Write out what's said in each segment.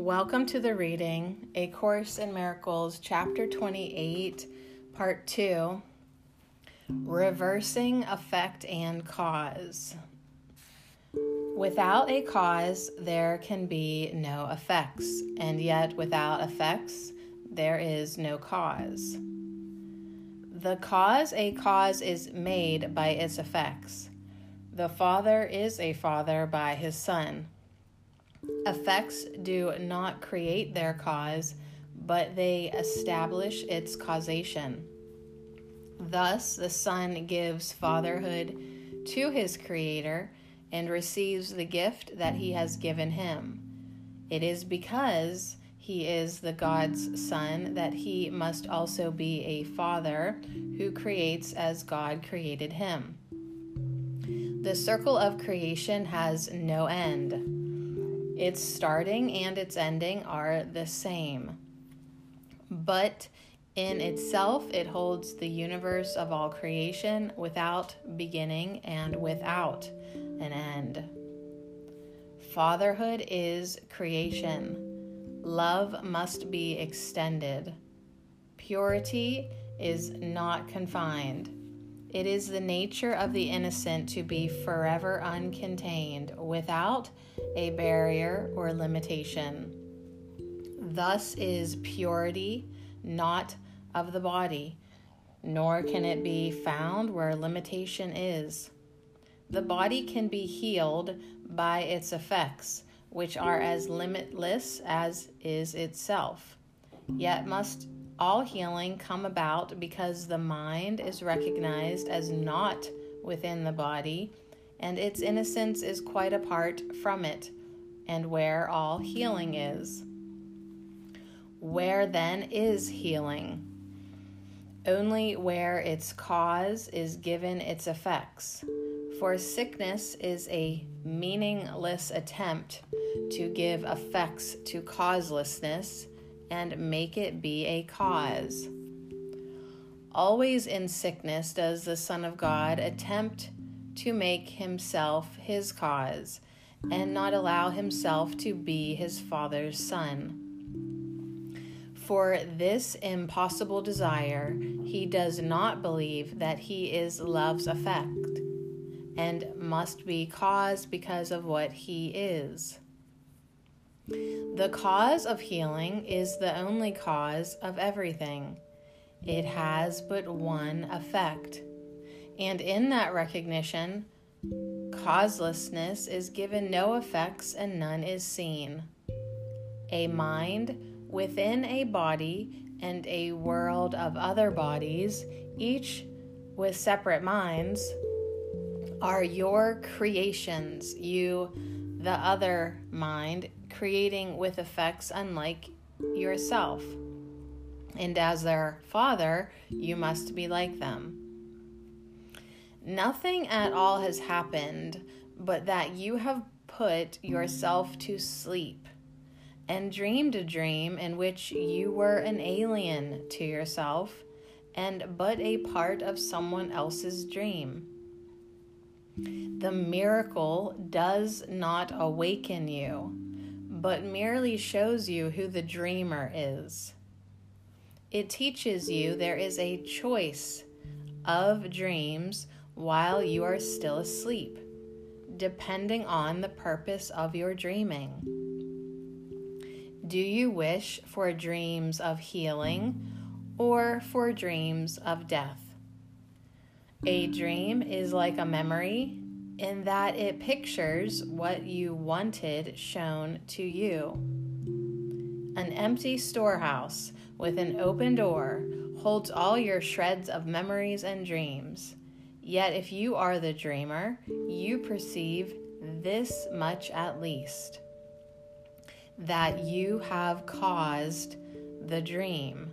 Welcome to the reading, A Course in Miracles, Chapter 28, Part 2 Reversing Effect and Cause. Without a cause, there can be no effects, and yet without effects, there is no cause. The cause a cause is made by its effects. The Father is a Father by his Son Effects do not create their cause, but they establish its causation. Thus, the Son gives fatherhood to his Creator and receives the gift that he has given him. It is because he is the God's Son that he must also be a Father who creates as God created him. The circle of creation has no end. Its starting and its ending are the same. But in itself, it holds the universe of all creation without beginning and without an end. Fatherhood is creation. Love must be extended. Purity is not confined. It is the nature of the innocent to be forever uncontained, without a barrier or limitation. Thus is purity not of the body, nor can it be found where limitation is. The body can be healed by its effects, which are as limitless as is itself, yet must all healing come about because the mind is recognized as not within the body and its innocence is quite apart from it, and where all healing is. Where then is healing? Only where its cause is given its effects. For sickness is a meaningless attempt to give effects to causelessness and make it be a cause. Always in sickness does the Son of God attempt to make himself his cause and not allow himself to be his Father's Son. For this impossible desire, he does not believe that he is love's effect and must be caused because of what he is. The cause of healing is the only cause of everything. It has but one effect. And in that recognition, causelessness is given no effects and none is seen. A mind within a body and a world of other bodies, each with separate minds, are your creations, you, the other mind, creating with effects unlike yourself. And as their father, you must be like them. Nothing at all has happened but that you have put yourself to sleep and dreamed a dream in which you were an alien to yourself and but a part of someone else's dream. The miracle does not awaken you but merely shows you who the dreamer is. It teaches you there is a choice of dreams while you are still asleep, depending on the purpose of your dreaming. Do you wish for dreams of healing or for dreams of death? A dream is like a memory in that it pictures what you wanted shown to you. An empty storehouse with an open door holds all your shreds of memories and dreams. Yet, if you are the dreamer, you perceive this much at least that you have caused the dream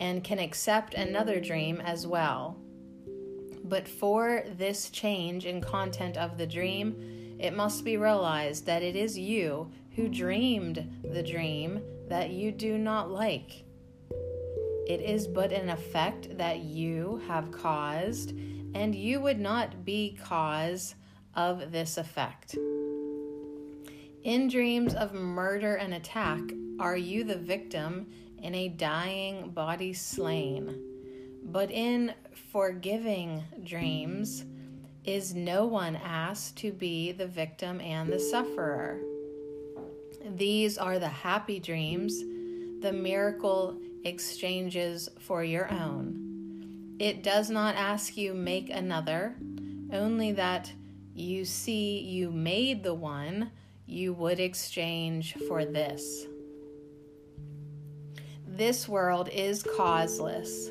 and can accept another dream as well but for this change in content of the dream, it must be realized that it is you who dreamed the dream that you do not like. It is but an effect that you have caused, and you would not be cause of this effect. In dreams of murder and attack, are you the victim in a dying body slain? But in forgiving dreams, is no one asked to be the victim and the sufferer? These are the happy dreams, the miracle exchanges for your own. It does not ask you make another, only that you see you made the one you would exchange for this. This world is causeless,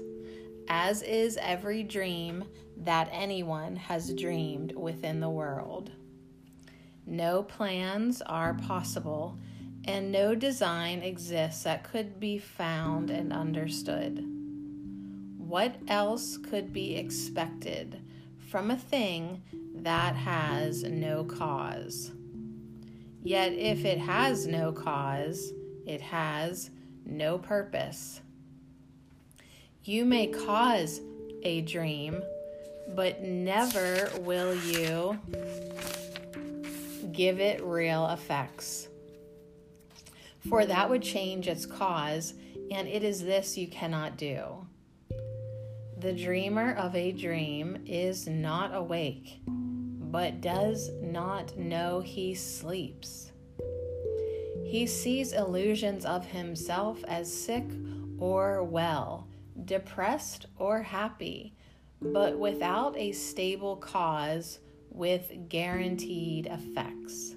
as is every dream that anyone has dreamed within the world. No plans are possible, and no design exists that could be found and understood. What else could be expected from a thing that has no cause? Yet, if it has no cause, it has no purpose. You may cause a dream, but never will you give it real effects. For that would change its cause, and it is this you cannot do. The dreamer of a dream is not awake, but does not know he sleeps. He sees illusions of himself as sick or well, depressed or happy, but without a stable cause with guaranteed effects.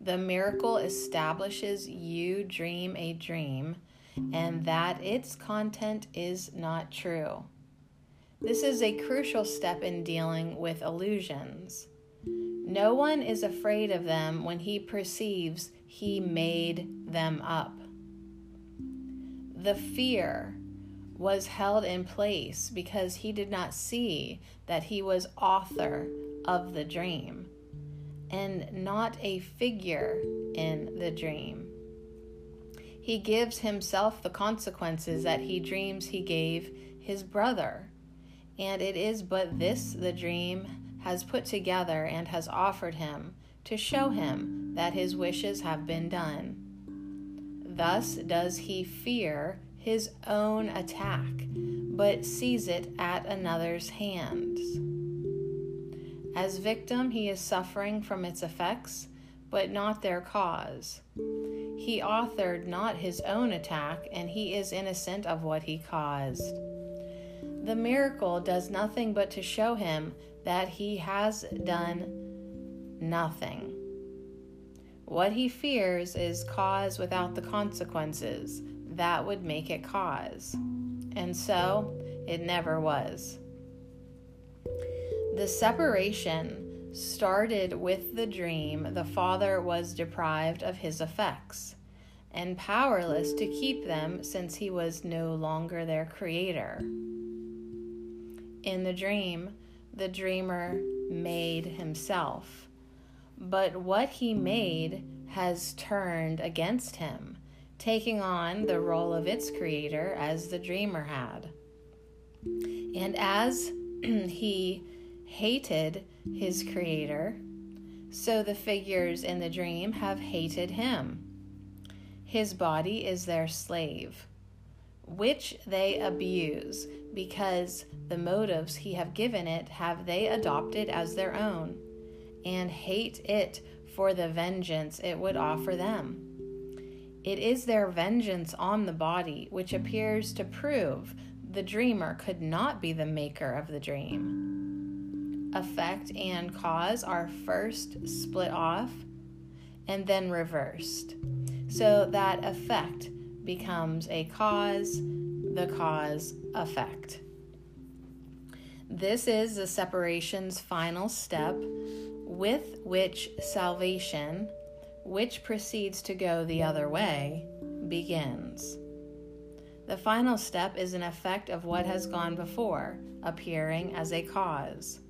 The miracle establishes you dream a dream and that its content is not true. This is a crucial step in dealing with illusions. No one is afraid of them when he perceives he made them up. The fear was held in place because he did not see that he was author of the dream and not a figure in the dream. He gives himself the consequences that he dreams he gave his brother, and it is but this the dream has put together and has offered him to show him that his wishes have been done. Thus does he fear his own attack, but sees it at another's hands. As victim, he is suffering from its effects, but not their cause. He authored not his own attack, and he is innocent of what he caused. The miracle does nothing but to show him that he has done nothing. What he fears is cause without the consequences, that would make it cause. And so it never was. The separation started with the dream the father was deprived of his effects and powerless to keep them since he was no longer their creator. In the dream, the dreamer made himself, but what he made has turned against him taking on the role of its creator as the dreamer had. And as he hated his creator, so the figures in the dream have hated him. His body is their slave, which they abuse because the motives he have given it have they adopted as their own, and hate it for the vengeance it would offer them. It is their vengeance on the body which appears to prove the dreamer could not be the maker of the dream. Effect and cause are first split off and then reversed, so that effect becomes a cause, the cause effect. This is the separation's final step with which salvation which proceeds to go the other way, begins. The final step is an effect of what has gone before, appearing as a cause.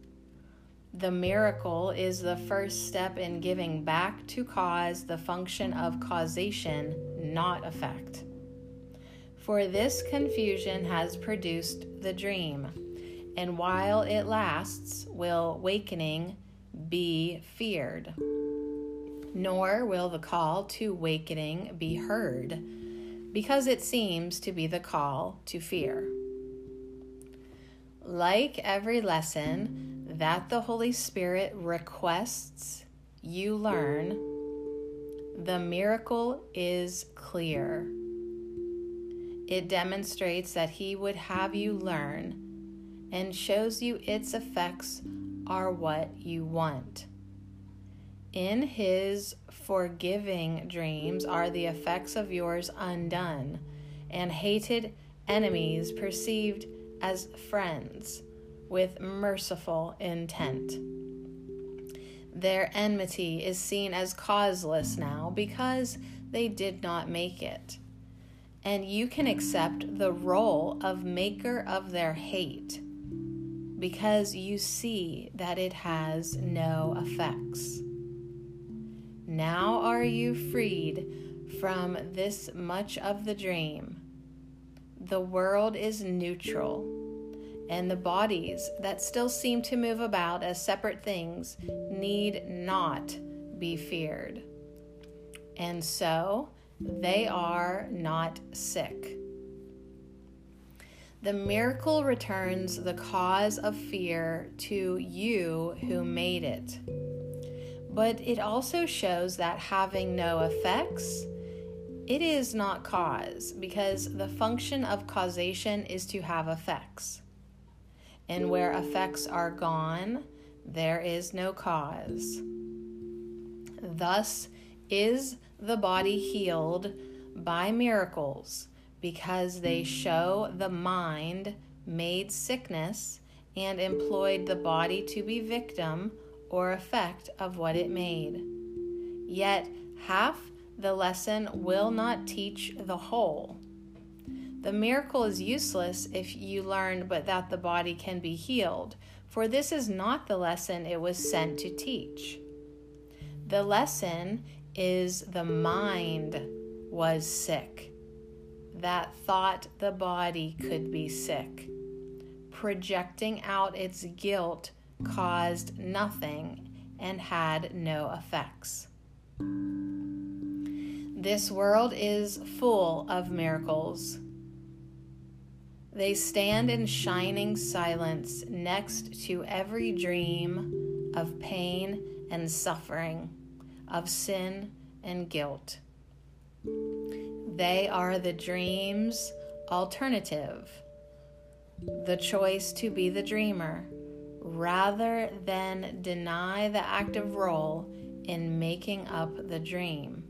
The miracle is the first step in giving back to cause the function of causation, not effect. For this confusion has produced the dream, and while it lasts, will wakening be feared. nor will the call to wakening be heard, because it seems to be the call to fear. Like every lesson that the Holy Spirit requests you learn, the miracle is clear. It demonstrates that He would have you learn and shows you its effects are what you want. In His forgiving dreams are the effects of yours undone and hated enemies perceived as friends with merciful intent. Their enmity is seen as causeless now because they did not make it. And you can accept the role of maker of their hate because you see that it has no effects. Now are you freed from this much of the dream. The world is neutral, and the bodies that still seem to move about as separate things need not be feared. And so they are not sick. The miracle returns the cause of fear to you who made it. But it also shows that having no effects, it is not cause, because the function of causation is to have effects. And where effects are gone, there is no cause. Thus is the body healed by miracles because they show the mind made sickness and employed the body to be victim or effect of what it made. Yet half the lesson will not teach the whole. The miracle is useless if you learn but that the body can be healed, for this is not the lesson it was sent to teach. The lesson is the mind was sick that thought the body could be sick. Projecting out its guilt caused nothing and had no effects. This world is full of miracles. They stand in shining silence next to every dream of pain and suffering, of sin and guilt. They are the dream's alternative, the choice to be the dreamer, rather than deny the active role in making up the dream.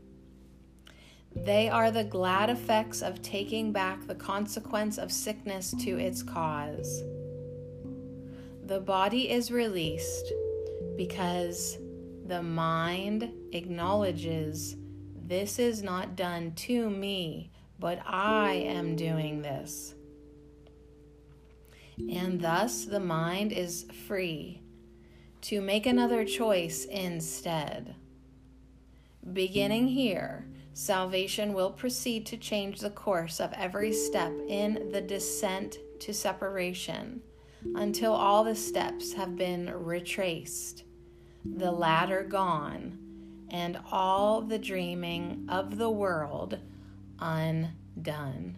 They are the glad effects of taking back the consequence of sickness to its cause. The body is released because the mind acknowledges this is not done to me, but I am doing this. And thus the mind is free to make another choice instead. Beginning here, salvation will proceed to change the course of every step in the descent to separation until all the steps have been retraced, the ladder gone and all the dreaming of the world undone.